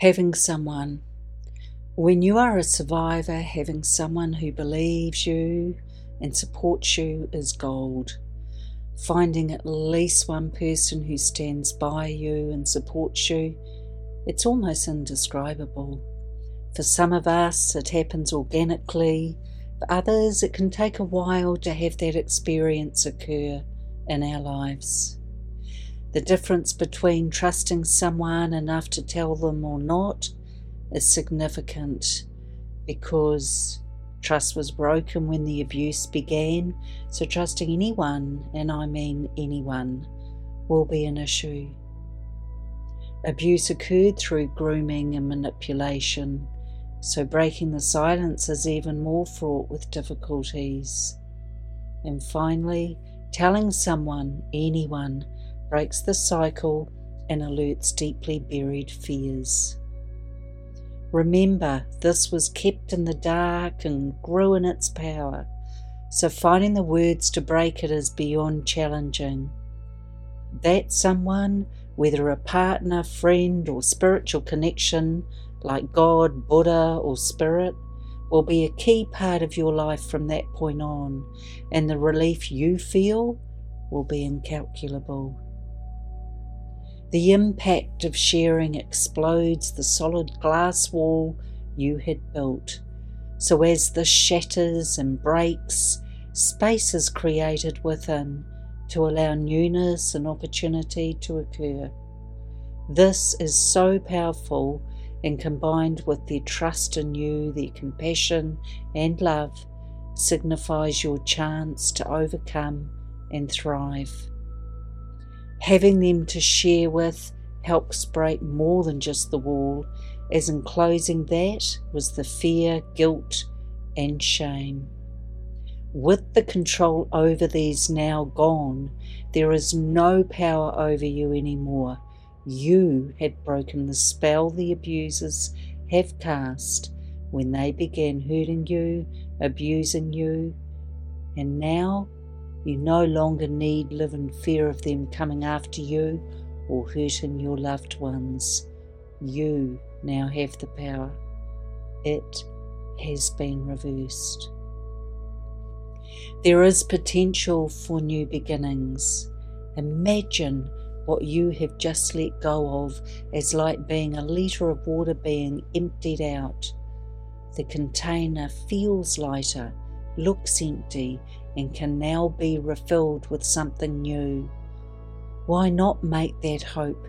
Having someone. When you are a survivor, having someone who believes you and supports you is gold. Finding at least one person who stands by you and supports you, it's almost indescribable. For some of us, it happens organically. For others, it can take a while to have that experience occur in our lives. The difference between trusting someone enough to tell them or not is significant because trust was broken when the abuse began, so trusting anyone, and I mean anyone, will be an issue. Abuse occurred through grooming and manipulation, so breaking the silence is even more fraught with difficulties. And finally, telling someone, anyone, breaks the cycle and alerts deeply buried fears. Remember, this was kept in the dark and grew in its power, so finding the words to break it is beyond challenging. That someone, whether a partner, friend, or spiritual connection, like God, Buddha, or Spirit, will be a key part of your life from that point on, and the relief you feel will be incalculable. The impact of sharing explodes the solid glass wall you had built. So, as this shatters and breaks, space is created within to allow newness and opportunity to occur. This is so powerful and combined with their trust in you, their compassion and love, signifies your chance to overcome and thrive. Having them to share with helps break more than just the wall, as enclosing that was the fear, guilt, and shame. With the control over these now gone, there is no power over you anymore. You had broken the spell the abusers have cast when they began hurting you, abusing you, and now you no longer need live in fear of them coming after you or hurting your loved ones. You now have the power. It has been reversed. There is potential for new beginnings. Imagine what you have just let go of as like being a litre of water being emptied out. The container feels lighter, looks empty, and can now be refilled with something new. Why not make that hope,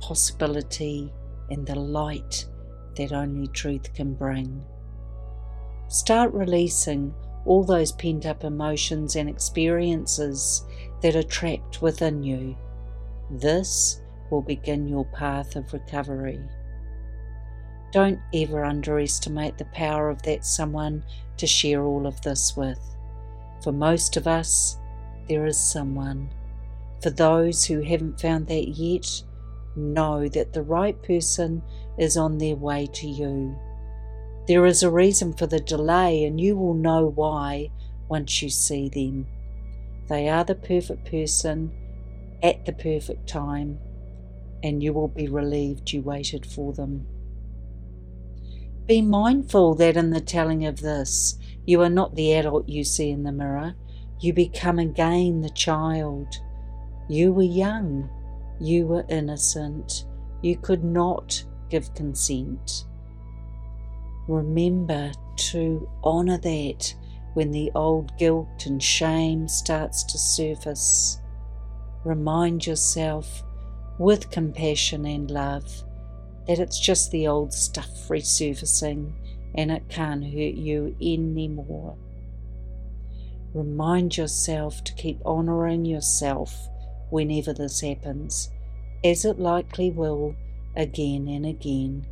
possibility, and the light that only truth can bring? Start releasing all those pent up emotions and experiences that are trapped within you. This will begin your path of recovery. Don't ever underestimate the power of that someone to share all of this with. For most of us, there is someone. For those who haven't found that yet, know that the right person is on their way to you. There is a reason for the delay, and you will know why once you see them. They are the perfect person at the perfect time, and you will be relieved you waited for them. Be mindful that in the telling of this, you are not the adult you see in the mirror. You become again the child. You were young. You were innocent. You could not give consent. Remember to honour that when the old guilt and shame starts to surface. Remind yourself with compassion and love that it's just the old stuff resurfacing and it can't hurt you anymore. Remind yourself to keep honouring yourself whenever this happens, as it likely will again and again.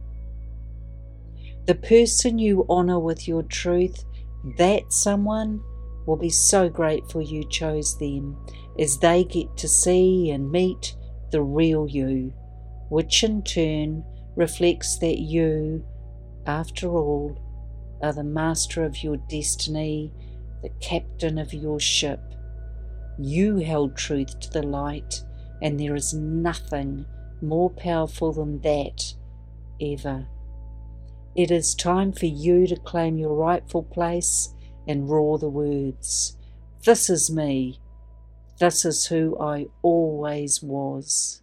The person you honour with your truth, that someone will be so grateful you chose them as they get to see and meet the real you, which in turn reflects that you after all, are the master of your destiny, the captain of your ship. You held truth to the light, and there is nothing more powerful than that ever. It is time for you to claim your rightful place and roar the words This is me. This is who I always was.